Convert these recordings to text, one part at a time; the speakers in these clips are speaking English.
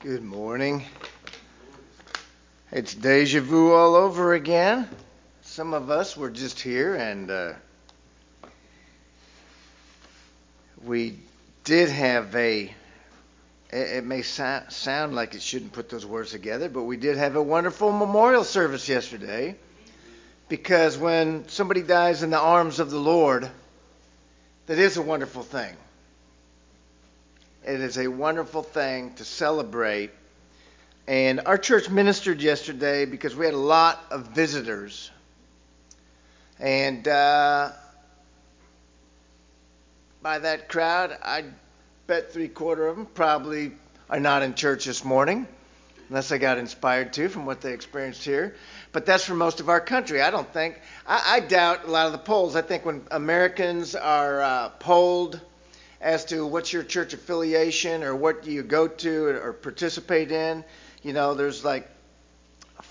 Good morning. It's deja vu all over again. Some of us were just here and uh, we did have a, it may so- sound like it shouldn't put those words together, but we did have a wonderful memorial service yesterday because when somebody dies in the arms of the Lord, that is a wonderful thing. It is a wonderful thing to celebrate. And our church ministered yesterday because we had a lot of visitors. And uh, by that crowd, I bet three quarter of them probably are not in church this morning, unless they got inspired to from what they experienced here. But that's for most of our country. I don't think, I, I doubt a lot of the polls. I think when Americans are uh, polled, as to what's your church affiliation or what you go to or participate in. You know, there's like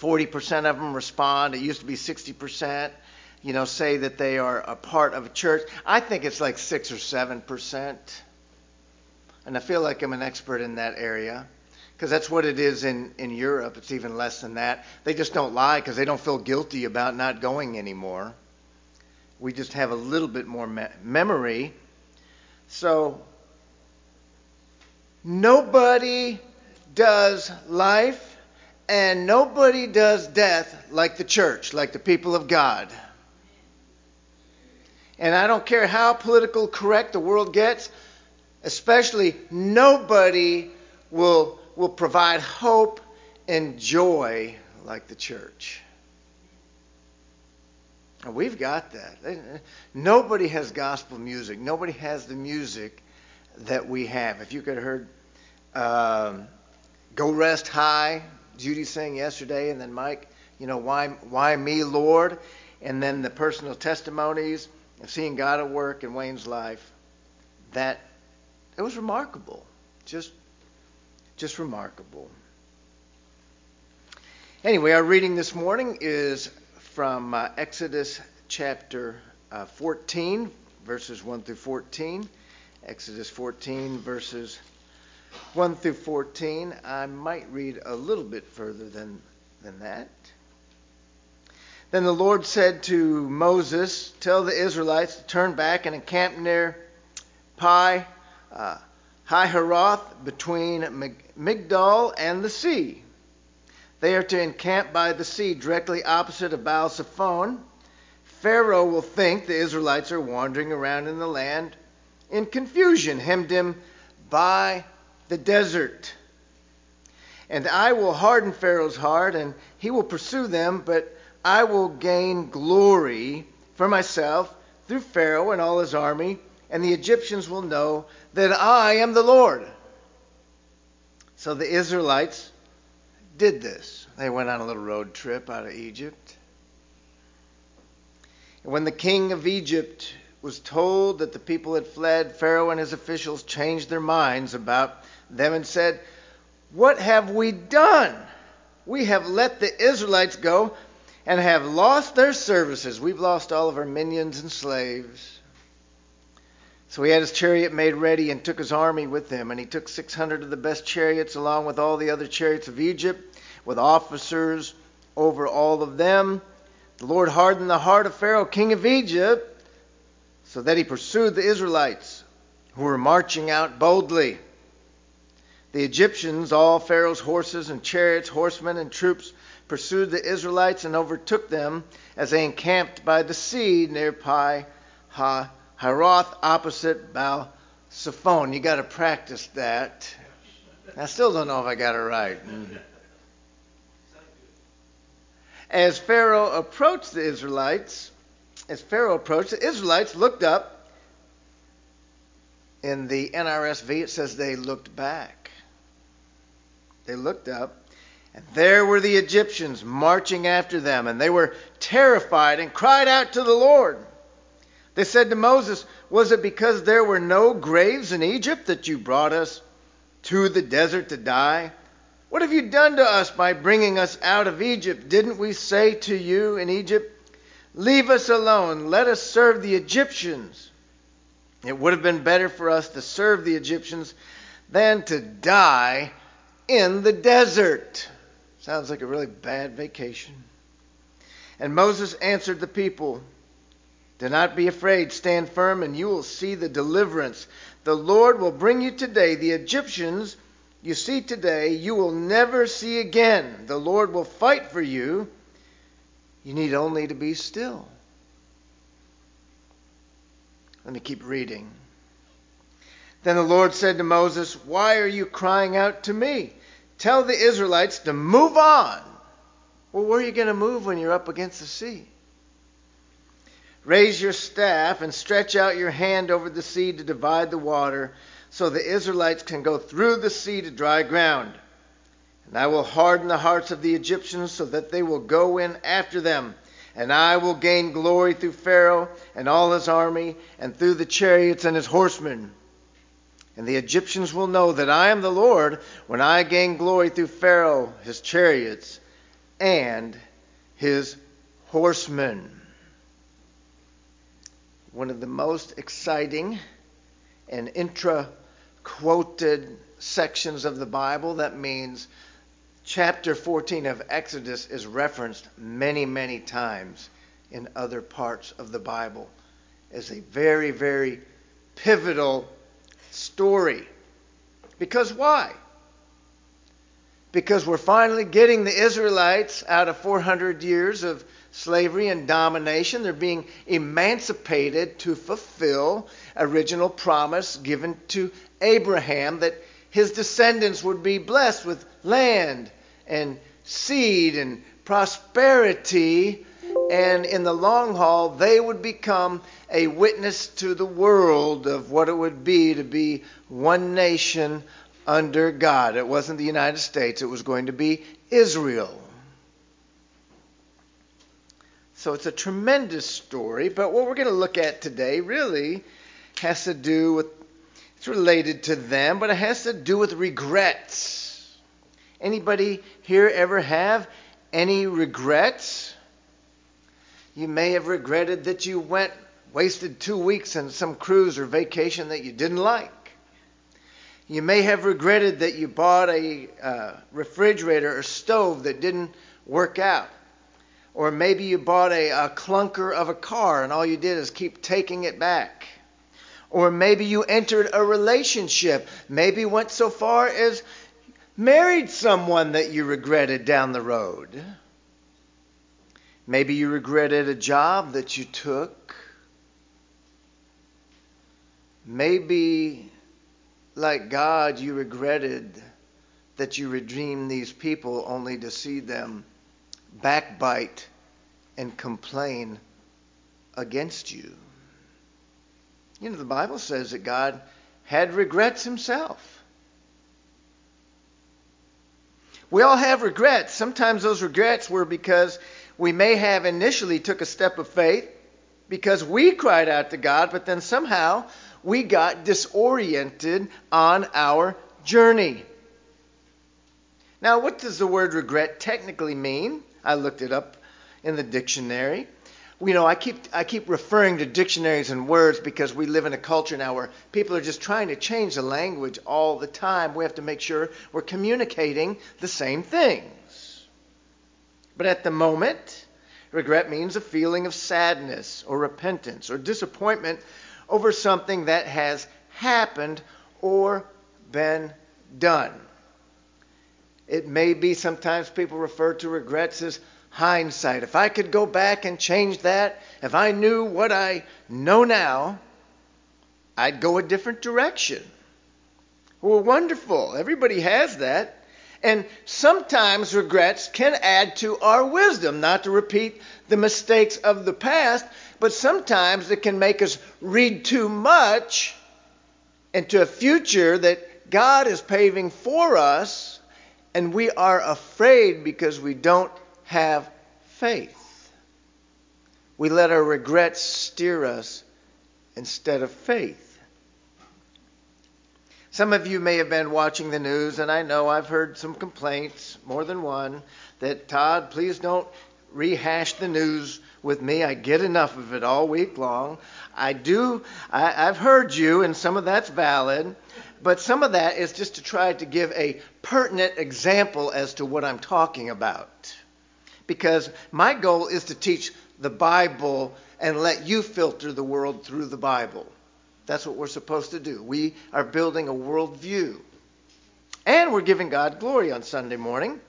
40% of them respond. It used to be 60%. You know, say that they are a part of a church. I think it's like six or seven percent, and I feel like I'm an expert in that area because that's what it is in in Europe. It's even less than that. They just don't lie because they don't feel guilty about not going anymore. We just have a little bit more me- memory so, nobody does life and nobody does death like the church, like the people of God. And I don't care how political correct the world gets, especially nobody will, will provide hope and joy like the church. We've got that. Nobody has gospel music. Nobody has the music that we have. If you could have heard um, "Go Rest High," Judy sang yesterday, and then Mike, you know, why, why me, Lord, and then the personal testimonies of seeing God at work in Wayne's life. That it was remarkable, just, just remarkable. Anyway, our reading this morning is from uh, Exodus chapter uh, 14, verses 1 through 14. Exodus 14, verses 1 through 14. I might read a little bit further than, than that. Then the Lord said to Moses, Tell the Israelites to turn back and encamp near Pi uh, between Migdol and the sea. They are to encamp by the sea directly opposite of Baal Zephon. Pharaoh will think the Israelites are wandering around in the land in confusion, hemmed in by the desert. And I will harden Pharaoh's heart, and he will pursue them, but I will gain glory for myself through Pharaoh and all his army, and the Egyptians will know that I am the Lord. So the Israelites did this. They went on a little road trip out of Egypt. And when the king of Egypt was told that the people had fled, Pharaoh and his officials changed their minds about them and said, What have we done? We have let the Israelites go and have lost their services. We've lost all of our minions and slaves. So he had his chariot made ready and took his army with him. And he took 600 of the best chariots along with all the other chariots of Egypt, with officers over all of them. The Lord hardened the heart of Pharaoh, king of Egypt, so that he pursued the Israelites, who were marching out boldly. The Egyptians, all Pharaoh's horses and chariots, horsemen and troops, pursued the Israelites and overtook them as they encamped by the sea near Pi Ha Haroth opposite Baal Zephon. You got to practice that. I still don't know if I got it right. Mm-hmm. As Pharaoh approached the Israelites, as Pharaoh approached, the Israelites looked up. In the NRSV, it says they looked back. They looked up, and there were the Egyptians marching after them, and they were terrified and cried out to the Lord. They said to Moses, Was it because there were no graves in Egypt that you brought us to the desert to die? What have you done to us by bringing us out of Egypt? Didn't we say to you in Egypt, Leave us alone, let us serve the Egyptians? It would have been better for us to serve the Egyptians than to die in the desert. Sounds like a really bad vacation. And Moses answered the people, Do not be afraid, stand firm, and you will see the deliverance. The Lord will bring you today. The Egyptians you see today, you will never see again. The Lord will fight for you. You need only to be still. Let me keep reading. Then the Lord said to Moses, Why are you crying out to me? Tell the Israelites to move on. Well, where are you going to move when you're up against the sea? Raise your staff and stretch out your hand over the sea to divide the water, so the Israelites can go through the sea to dry ground. And I will harden the hearts of the Egyptians so that they will go in after them. And I will gain glory through Pharaoh and all his army, and through the chariots and his horsemen. And the Egyptians will know that I am the Lord when I gain glory through Pharaoh, his chariots, and his horsemen. One of the most exciting and intra quoted sections of the Bible. That means chapter 14 of Exodus is referenced many, many times in other parts of the Bible as a very, very pivotal story. Because why? Because we're finally getting the Israelites out of 400 years of slavery and domination. They're being emancipated to fulfill original promise given to Abraham that his descendants would be blessed with land and seed and prosperity and in the long haul, they would become a witness to the world of what it would be to be one nation under God. It wasn't the United States, it was going to be Israel. So it's a tremendous story, but what we're going to look at today really has to do with, it's related to them, but it has to do with regrets. Anybody here ever have any regrets? You may have regretted that you went, wasted two weeks on some cruise or vacation that you didn't like. You may have regretted that you bought a uh, refrigerator or stove that didn't work out. Or maybe you bought a, a clunker of a car and all you did is keep taking it back. Or maybe you entered a relationship, maybe went so far as married someone that you regretted down the road. Maybe you regretted a job that you took. Maybe, like God, you regretted that you redeemed these people only to see them backbite and complain against you. You know, the Bible says that God had regrets himself. We all have regrets. Sometimes those regrets were because we may have initially took a step of faith because we cried out to God, but then somehow we got disoriented on our journey. Now, what does the word regret technically mean? I looked it up in the dictionary. You know, I keep I keep referring to dictionaries and words because we live in a culture now where people are just trying to change the language all the time. We have to make sure we're communicating the same things. But at the moment, regret means a feeling of sadness or repentance or disappointment over something that has happened or been done. It may be sometimes people refer to regrets as hindsight. If I could go back and change that, if I knew what I know now, I'd go a different direction. Well, wonderful. Everybody has that. And sometimes regrets can add to our wisdom, not to repeat the mistakes of the past, but sometimes it can make us read too much into a future that God is paving for us, and we are afraid because we don't have faith. We let our regrets steer us instead of faith. Some of you may have been watching the news, and I know I've heard some complaints, more than one, that Todd, please don't rehash the news with me. I get enough of it all week long. I do, I, have heard you, and some of that's valid, but some of that is just to try to give a pertinent example as to what I'm talking about. Because my goal is to teach the Bible and let you filter the world through the Bible. That's what we're supposed to do. We are building a worldview. And we're giving God glory on Sunday morning.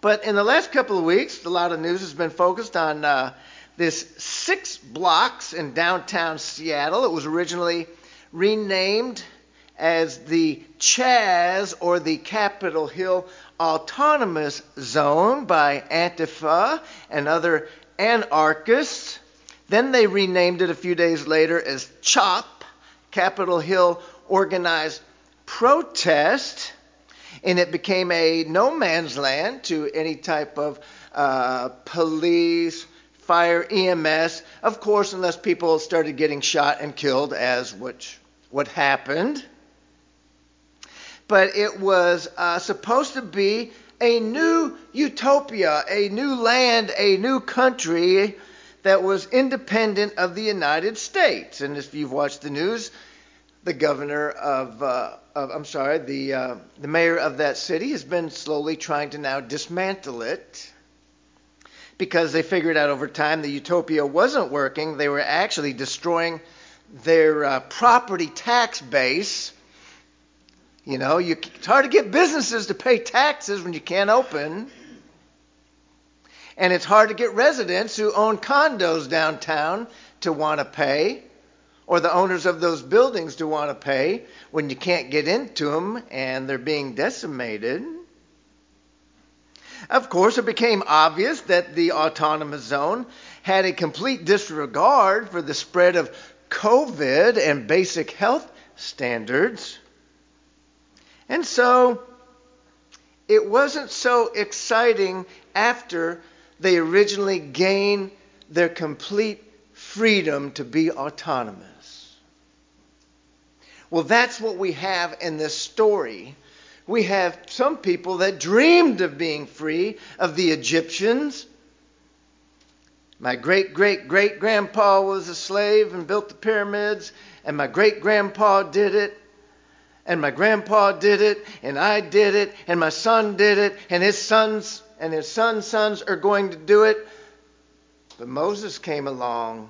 But in the last couple of weeks, a lot of news has been focused on uh, this six blocks in downtown Seattle. It was originally renamed as the Chaz or the Capitol Hill Autonomous Zone by Antifa and other anarchists. Then they renamed it a few days later as CHOP, Capitol Hill Organized Protest, and it became a no man's land to any type of uh, police, fire, EMS, of course, unless people started getting shot and killed, as which what happened. But it was uh, supposed to be a new utopia, a new land, a new country that was independent of the United States. And if you've watched the news, the governor of, uh, of I'm sorry, the uh, the mayor of that city has been slowly trying to now dismantle it because they figured out over time the utopia wasn't working. They were actually destroying their uh, property tax base. You know, you, it's hard to get businesses to pay taxes when you can't open. And it's hard to get residents who own condos downtown to want to pay, or the owners of those buildings to want to pay when you can't get into them and they're being decimated. Of course, it became obvious that the autonomous zone had a complete disregard for the spread of COVID and basic health standards. And so it wasn't so exciting after they originally gained their complete freedom to be autonomous. Well, that's what we have in this story we have some people that dreamed of being free of the Egyptians. My great great great grandpa was a slave and built the pyramids, and my great grandpa did it, and my grandpa did it, and I did it, and my son did it, and his sons and his son's sons are going to do it. But Moses came along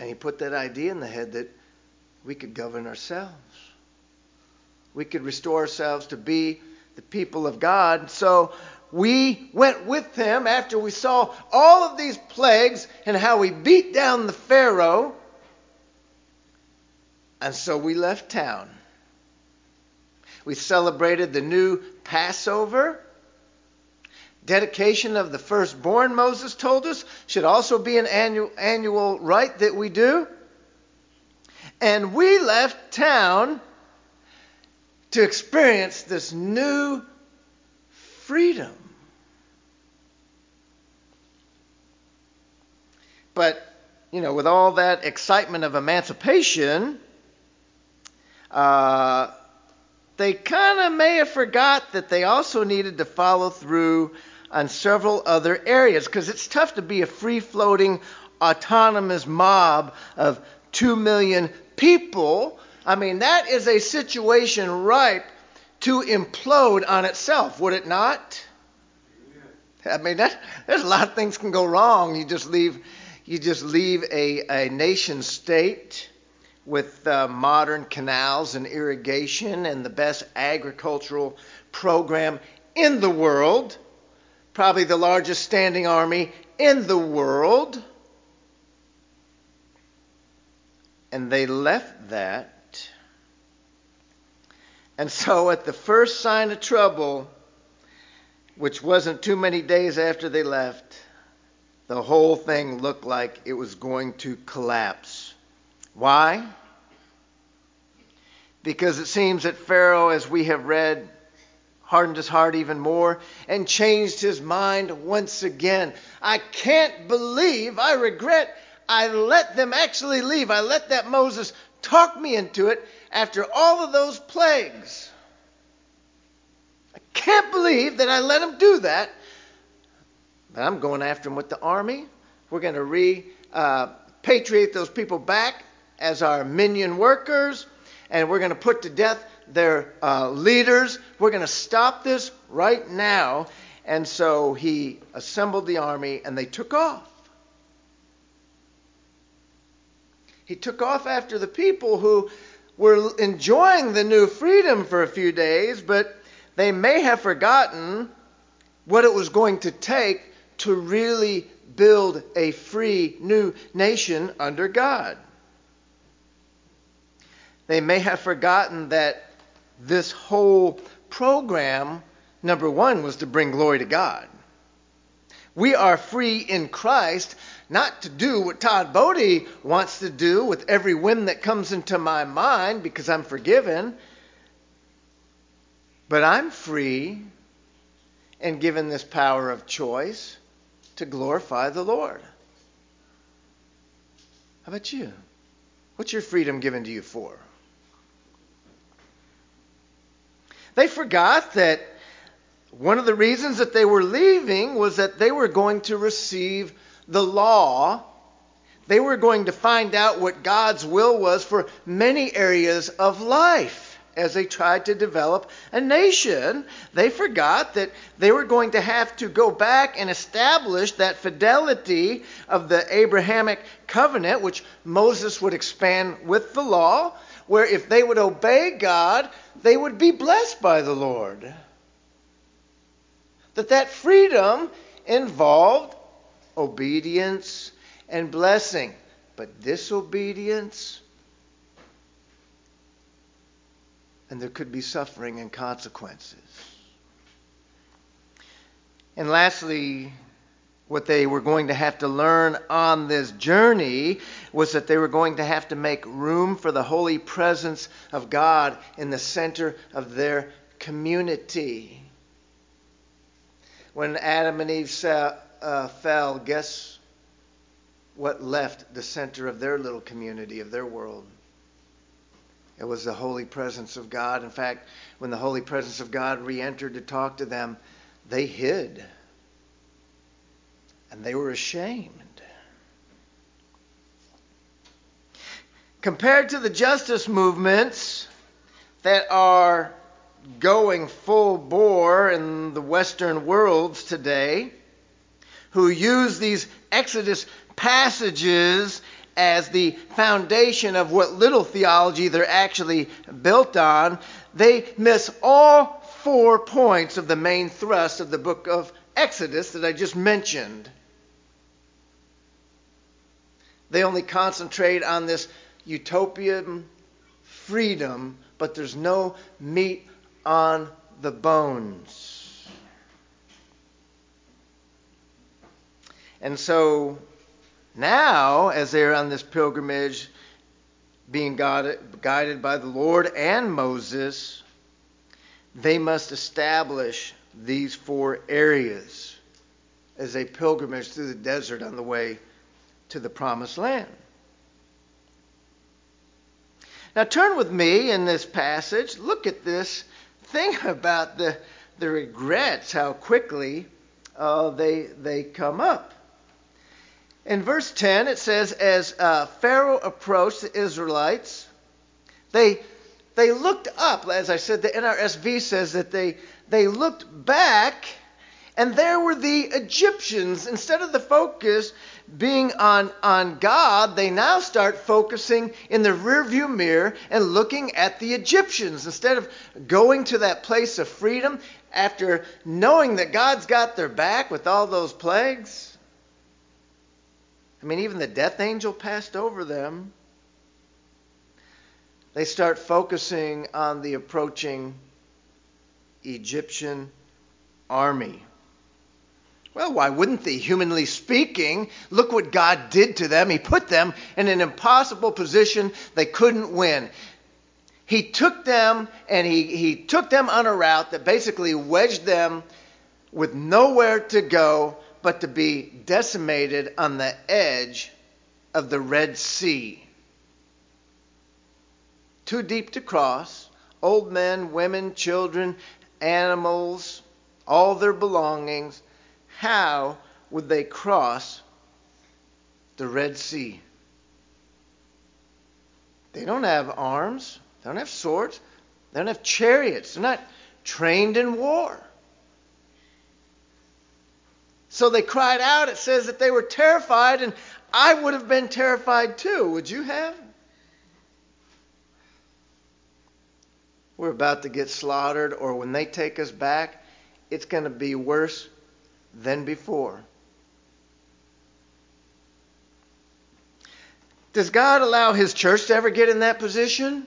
and he put that idea in the head that we could govern ourselves we could restore ourselves to be the people of God. So we went with him after we saw all of these plagues and how we beat down the Pharaoh. And so we left town. We celebrated the new Passover. Dedication of the firstborn, Moses told us, should also be an annual, annual rite that we do. And we left town to experience this new freedom. But, you know, with all that excitement of emancipation, uh, they kind of may have forgot that they also needed to follow through on several other areas because it's tough to be a free floating, autonomous mob of 2 million people I mean, that is a situation ripe to implode on itself, would it not? I mean, that, there's a lot of things can go wrong. You just leave, you just leave a, a nation state with uh, modern canals and irrigation and the best agricultural program in the world, probably the largest standing army in the world. And they left that and so, at the first sign of trouble, which wasn't too many days after they left, the whole thing looked like it was going to collapse. Why? Because it seems that Pharaoh, as we have read, hardened his heart even more and changed his mind once again. I can't believe, I regret, I let them actually leave. I let that Moses talk me into it after all of those plagues. I can't believe that I let him do that. But I'm going after him with the army. We're going to repatriate uh, those people back as our minion workers, and we're going to put to death their uh, leaders. We're going to stop this right now. And so he assembled the army and they took off. He took off after the people who were enjoying the new freedom for a few days, but they may have forgotten what it was going to take to really build a free new nation under God. They may have forgotten that this whole program, number one, was to bring glory to God. We are free in Christ not to do what Todd Bodie wants to do with every whim that comes into my mind because I'm forgiven. But I'm free and given this power of choice to glorify the Lord. How about you? What's your freedom given to you for? They forgot that one of the reasons that they were leaving was that they were going to receive the law. They were going to find out what God's will was for many areas of life as they tried to develop a nation. They forgot that they were going to have to go back and establish that fidelity of the Abrahamic covenant, which Moses would expand with the law, where if they would obey God, they would be blessed by the Lord. That that freedom involved obedience and blessing, but disobedience and there could be suffering and consequences. And lastly, what they were going to have to learn on this journey was that they were going to have to make room for the holy presence of God in the center of their community. When Adam and Eve uh, fell, guess what left the center of their little community, of their world? It was the holy presence of God. In fact, when the holy presence of God re entered to talk to them, they hid and they were ashamed. Compared to the justice movements that are going full bore in the Western worlds today, who use these Exodus passages as the foundation of what little theology they're actually built on, they miss all four points of the main thrust of the book of Exodus that I just mentioned. They only concentrate on this utopian freedom, but there's no meat on the bones. And so now, as they're on this pilgrimage, being guided by the Lord and Moses, they must establish these four areas as they pilgrimage through the desert on the way to the promised land. Now, turn with me in this passage. Look at this thing about the, the regrets, how quickly uh, they, they come up. In verse 10, it says, As uh, Pharaoh approached the Israelites, they, they looked up. As I said, the NRSV says that they, they looked back and there were the Egyptians. Instead of the focus being on, on God, they now start focusing in the rearview mirror and looking at the Egyptians. Instead of going to that place of freedom after knowing that God's got their back with all those plagues. I mean, even the death angel passed over them. They start focusing on the approaching Egyptian army. Well, why wouldn't they? Humanly speaking, look what God did to them. He put them in an impossible position they couldn't win. He took them and he, he took them on a route that basically wedged them with nowhere to go but to be decimated on the edge of the Red Sea. Too deep to cross, old men, women, children, animals, all their belongings how would they cross the Red Sea? They don't have arms, they don't have swords, they don't have chariots, they're not trained in war. So they cried out. It says that they were terrified, and I would have been terrified too. Would you have? We're about to get slaughtered, or when they take us back, it's going to be worse than before. Does God allow His church to ever get in that position?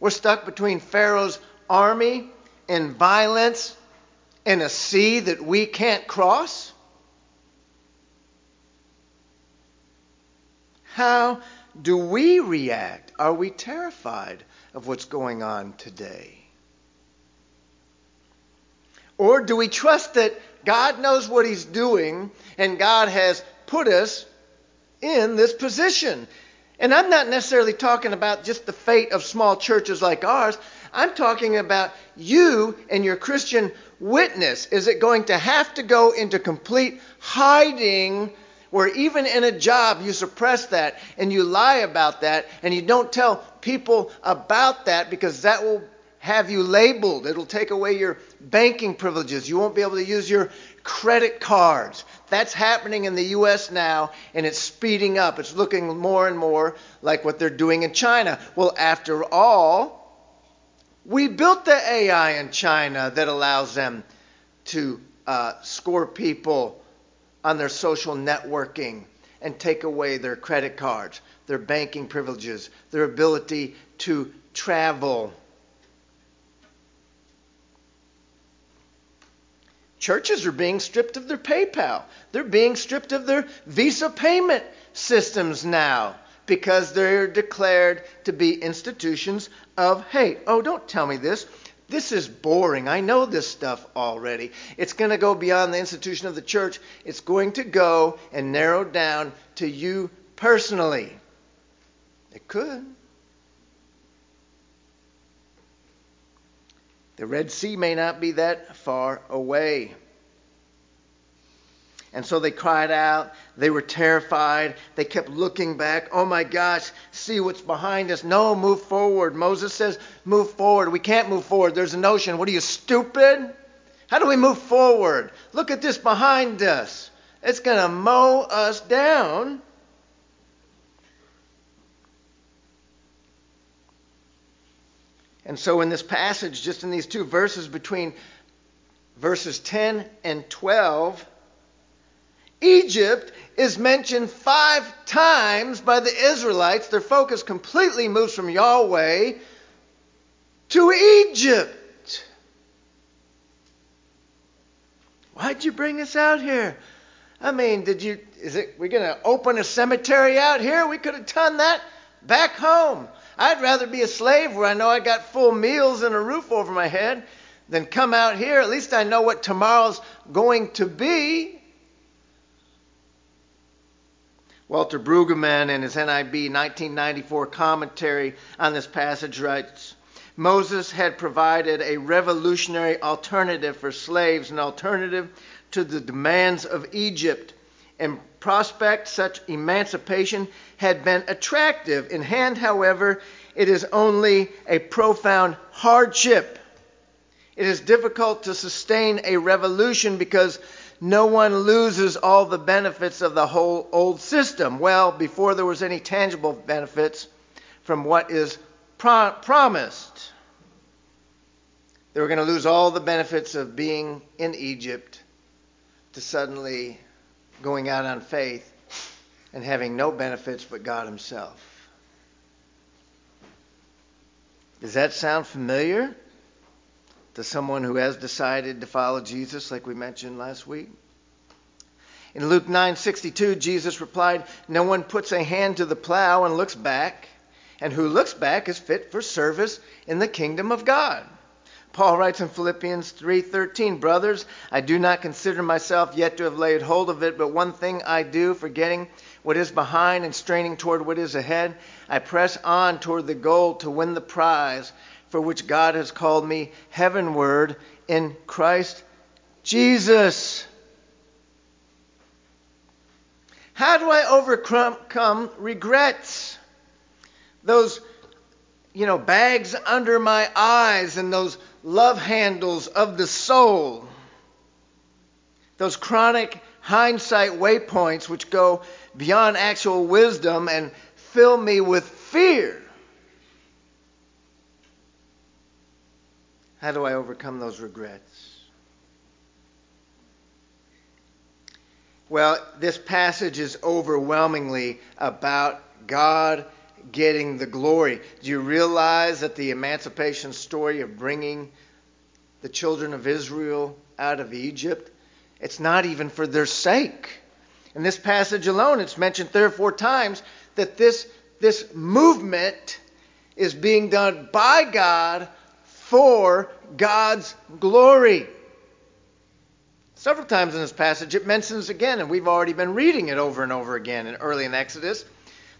We're stuck between Pharaoh's army and violence and a sea that we can't cross? How do we react? Are we terrified of what's going on today? Or do we trust that God knows what He's doing and God has put us in this position? And I'm not necessarily talking about just the fate of small churches like ours. I'm talking about you and your Christian witness. Is it going to have to go into complete hiding where even in a job you suppress that and you lie about that and you don't tell people about that because that will have you labeled. It'll take away your banking privileges. You won't be able to use your credit cards. That's happening in the US now, and it's speeding up. It's looking more and more like what they're doing in China. Well, after all, we built the AI in China that allows them to uh, score people on their social networking and take away their credit cards, their banking privileges, their ability to travel. Churches are being stripped of their PayPal. They're being stripped of their Visa payment systems now because they're declared to be institutions of hate. Oh, don't tell me this. This is boring. I know this stuff already. It's going to go beyond the institution of the church. It's going to go and narrow down to you personally. It could. The Red Sea may not be that far away. And so they cried out. They were terrified. They kept looking back. Oh my gosh, see what's behind us. No, move forward. Moses says, move forward. We can't move forward. There's an ocean. What are you, stupid? How do we move forward? Look at this behind us. It's going to mow us down. And so, in this passage, just in these two verses between verses 10 and 12, Egypt is mentioned five times by the Israelites. Their focus completely moves from Yahweh to Egypt. Why'd you bring us out here? I mean, did you, is it, we're going to open a cemetery out here? We could have done that back home. I'd rather be a slave where I know I got full meals and a roof over my head than come out here. At least I know what tomorrow's going to be. Walter Brueggemann, in his NIV 1994 commentary on this passage, writes Moses had provided a revolutionary alternative for slaves, an alternative to the demands of Egypt. In prospect, such emancipation had been attractive. In hand, however, it is only a profound hardship. It is difficult to sustain a revolution because no one loses all the benefits of the whole old system. Well, before there was any tangible benefits from what is pro- promised, they were going to lose all the benefits of being in Egypt to suddenly going out on faith and having no benefits but God Himself. Does that sound familiar? to someone who has decided to follow Jesus, like we mentioned last week? In Luke 9:62, Jesus replied, "No one puts a hand to the plow and looks back, and who looks back is fit for service in the kingdom of God." Paul writes in Philippians 3:13, "Brothers, I do not consider myself yet to have laid hold of it, but one thing I do, forgetting what is behind and straining toward what is ahead, I press on toward the goal to win the prize for which God has called me heavenward in Christ Jesus. How do I overcome regrets? those you know, bags under my eyes and those love handles of the soul. Those chronic hindsight waypoints which go beyond actual wisdom and fill me with fear. How do I overcome those regrets? Well, this passage is overwhelmingly about God getting the glory. Do you realize that the emancipation story of bringing the children of Israel out of Egypt, it's not even for their sake. In this passage alone, it's mentioned three or four times that this, this movement is being done by God for God's glory. Several times in this passage, it mentions again, and we've already been reading it over and over again in early in Exodus,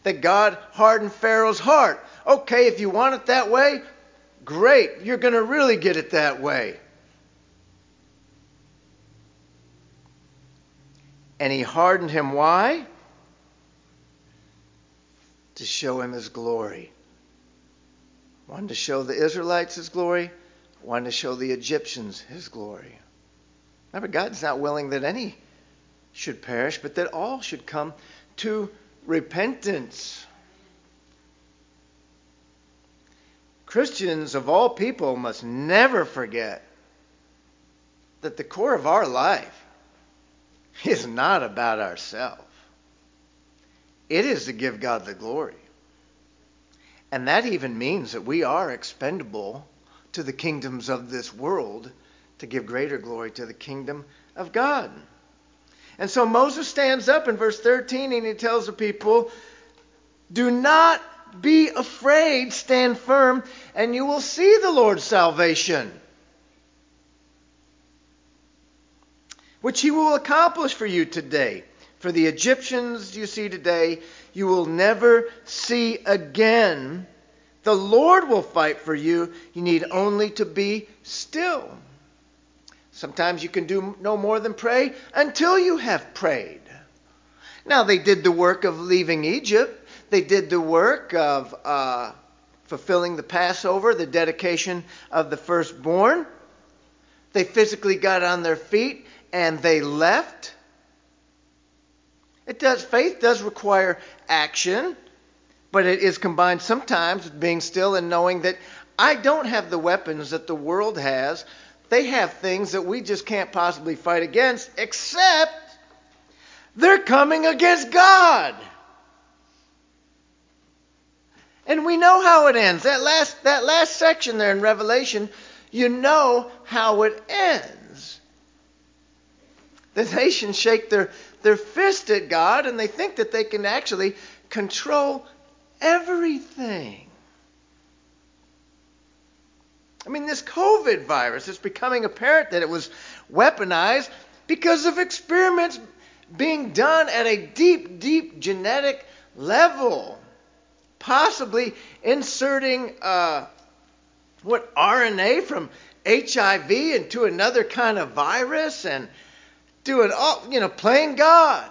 that God hardened Pharaoh's heart. Okay, if you want it that way, great. You're going to really get it that way. And he hardened him. Why? To show him his glory. One to show the Israelites his glory, one to show the Egyptians his glory. Remember, God's not willing that any should perish, but that all should come to repentance. Christians of all people must never forget that the core of our life is not about ourselves. It is to give God the glory. And that even means that we are expendable to the kingdoms of this world to give greater glory to the kingdom of God. And so Moses stands up in verse 13 and he tells the people, Do not be afraid, stand firm, and you will see the Lord's salvation, which he will accomplish for you today. For the Egyptians you see today, you will never see again. The Lord will fight for you. You need only to be still. Sometimes you can do no more than pray until you have prayed. Now, they did the work of leaving Egypt, they did the work of uh, fulfilling the Passover, the dedication of the firstborn. They physically got on their feet and they left. It does faith does require action, but it is combined sometimes with being still and knowing that I don't have the weapons that the world has they have things that we just can't possibly fight against, except they're coming against God. And we know how it ends. That last, that last section there in Revelation, you know how it ends. The nations shake their, their fist at God and they think that they can actually control everything. I mean, this COVID virus, it's becoming apparent that it was weaponized because of experiments being done at a deep, deep genetic level. Possibly inserting uh, what RNA from HIV into another kind of virus and doing all, you know, playing God.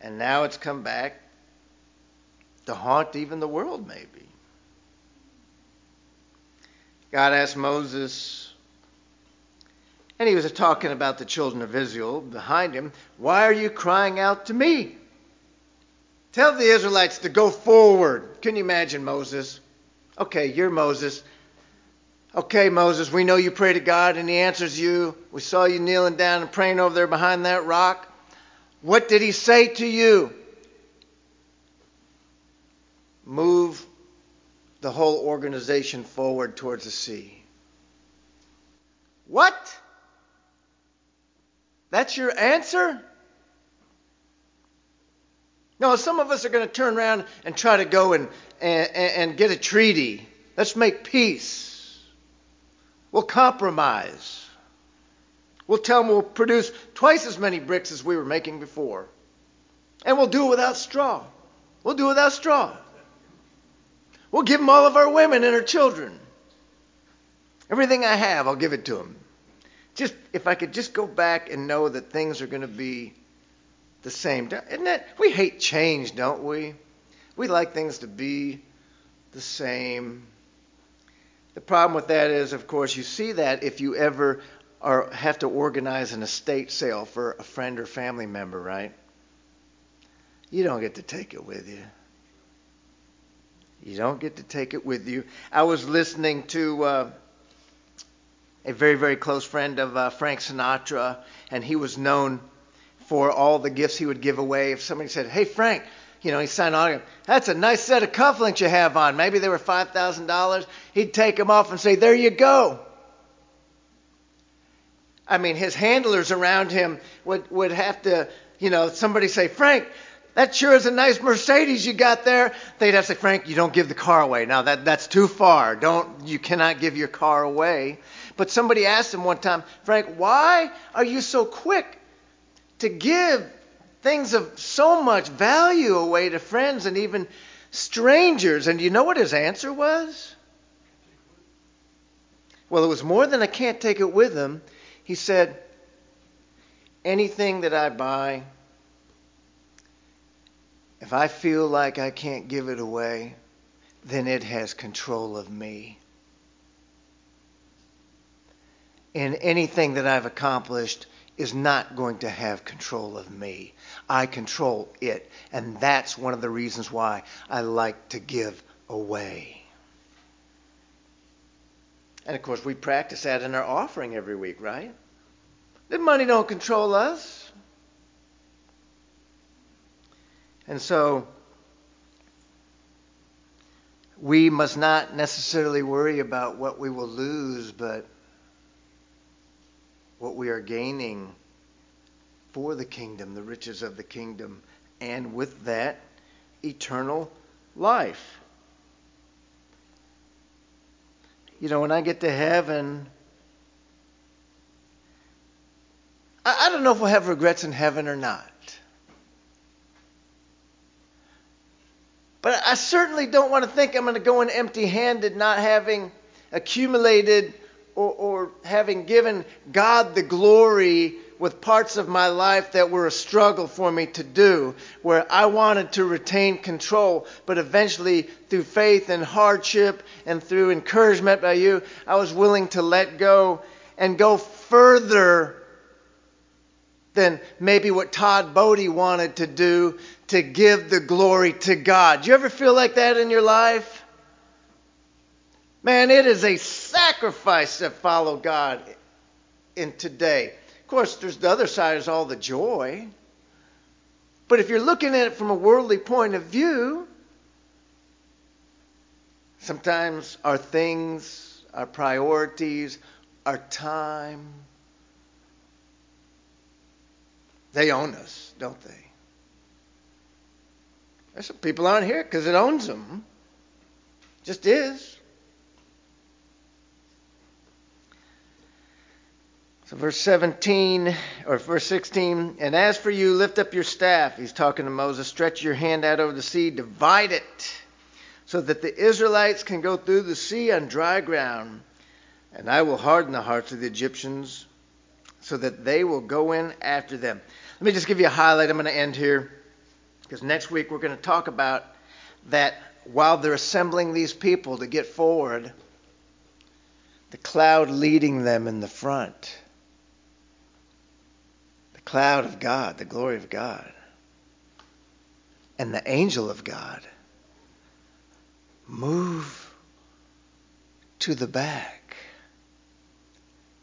And now it's come back to haunt even the world, maybe. God asked Moses, and he was talking about the children of Israel behind him, Why are you crying out to me? Tell the Israelites to go forward. Can you imagine Moses? Okay, you're Moses. Okay, Moses, we know you pray to God and he answers you. We saw you kneeling down and praying over there behind that rock. What did he say to you? Move the whole organization forward towards the sea. What? That's your answer? No, some of us are going to turn around and try to go and, and, and get a treaty. Let's make peace. We'll compromise. We'll tell them we'll produce twice as many bricks as we were making before. And we'll do it without straw. We'll do it without straw. We'll give them all of our women and our children. Everything I have, I'll give it to them. Just if I could just go back and know that things are going to be the same. Isn't that we hate change, don't we? We like things to be the same. The problem with that is, of course, you see that if you ever are, have to organize an estate sale for a friend or family member, right? You don't get to take it with you. You don't get to take it with you. I was listening to uh, a very, very close friend of uh, Frank Sinatra, and he was known for all the gifts he would give away. If somebody said, Hey, Frank, you know, he signed on. That's a nice set of cufflinks you have on. Maybe they were five thousand dollars. He'd take them off and say, "There you go." I mean, his handlers around him would would have to, you know, somebody say, "Frank, that sure is a nice Mercedes you got there." They'd have to say, "Frank, you don't give the car away. Now that that's too far. Don't you cannot give your car away." But somebody asked him one time, "Frank, why are you so quick to give things of so much value away to friends and even strangers. And you know what his answer was? Well, it was more than I can't take it with him. He said, Anything that I buy, if I feel like I can't give it away, then it has control of me. And anything that I've accomplished, is not going to have control of me. I control it. And that's one of the reasons why I like to give away. And of course, we practice that in our offering every week, right? The money don't control us. And so we must not necessarily worry about what we will lose, but what we are gaining for the kingdom, the riches of the kingdom, and with that, eternal life. You know, when I get to heaven, I, I don't know if we'll have regrets in heaven or not. But I certainly don't want to think I'm going to go in empty handed, not having accumulated or, or having given God the glory with parts of my life that were a struggle for me to do, where I wanted to retain control, but eventually, through faith and hardship and through encouragement by you, I was willing to let go and go further than maybe what Todd Bodie wanted to do to give the glory to God. Do you ever feel like that in your life? Man, it is a sacrifice to follow God in today. Of course, there's the other side is all the joy. But if you're looking at it from a worldly point of view, sometimes our things, our priorities, our time, they own us, don't they? There's some people aren't here because it owns them. Just is. So, verse 17 or verse 16, and as for you, lift up your staff. He's talking to Moses. Stretch your hand out over the sea, divide it, so that the Israelites can go through the sea on dry ground. And I will harden the hearts of the Egyptians, so that they will go in after them. Let me just give you a highlight. I'm going to end here, because next week we're going to talk about that while they're assembling these people to get forward, the cloud leading them in the front the cloud of God, the glory of God, and the angel of God move to the back.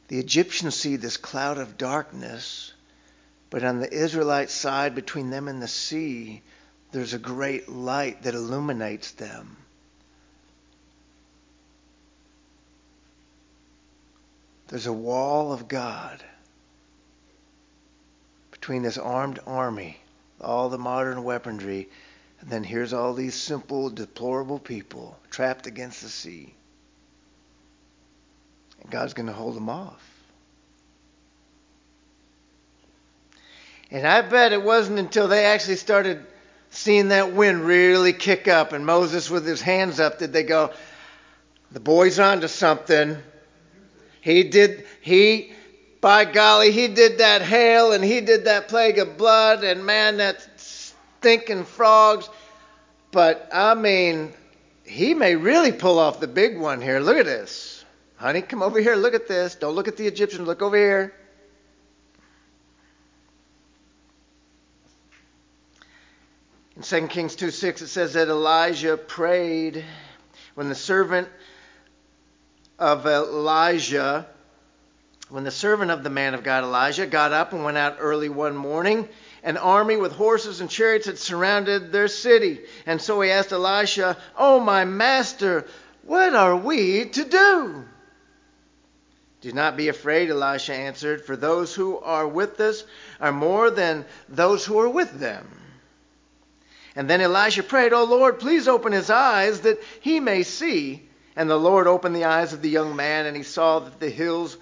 The Egyptians see this cloud of darkness, but on the Israelite side, between them and the sea, there's a great light that illuminates them. There's a wall of God between this armed army, all the modern weaponry, and then here's all these simple, deplorable people trapped against the sea. And God's going to hold them off. And I bet it wasn't until they actually started seeing that wind really kick up and Moses with his hands up did they go, the boy's onto something. He did, he by golly, he did that hail and he did that plague of blood and man, that stinking frogs. But I mean, he may really pull off the big one here. Look at this. Honey, come over here. Look at this. Don't look at the Egyptians. Look over here. In 2 Kings 2 6, it says that Elijah prayed when the servant of Elijah when the servant of the man of God Elijah got up and went out early one morning, an army with horses and chariots had surrounded their city. And so he asked Elisha, Oh, my master, what are we to do? Do not be afraid, Elisha answered, for those who are with us are more than those who are with them. And then Elisha prayed, Oh Lord, please open his eyes that he may see. And the Lord opened the eyes of the young man, and he saw that the hills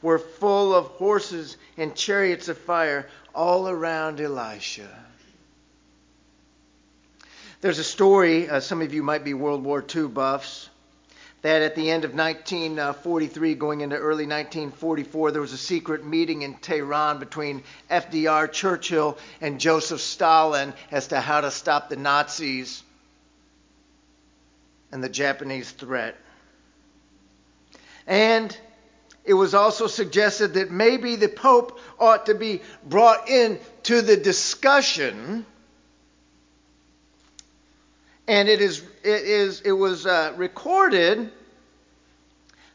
were full of horses and chariots of fire all around Elisha. There's a story, uh, some of you might be World War II buffs, that at the end of 1943, going into early 1944, there was a secret meeting in Tehran between FDR, Churchill, and Joseph Stalin as to how to stop the Nazis and the Japanese threat. And it was also suggested that maybe the Pope ought to be brought in to the discussion. And it is it is it was uh, recorded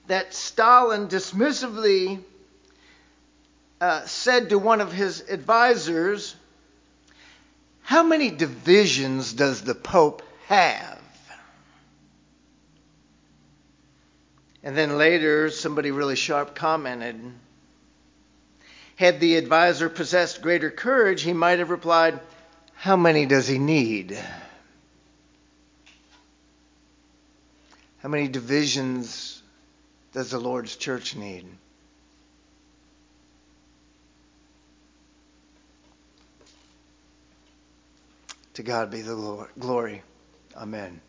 that Stalin dismissively uh, said to one of his advisors, "How many divisions does the Pope have?" And then later, somebody really sharp commented Had the advisor possessed greater courage, he might have replied, How many does he need? How many divisions does the Lord's church need? To God be the glory. Amen.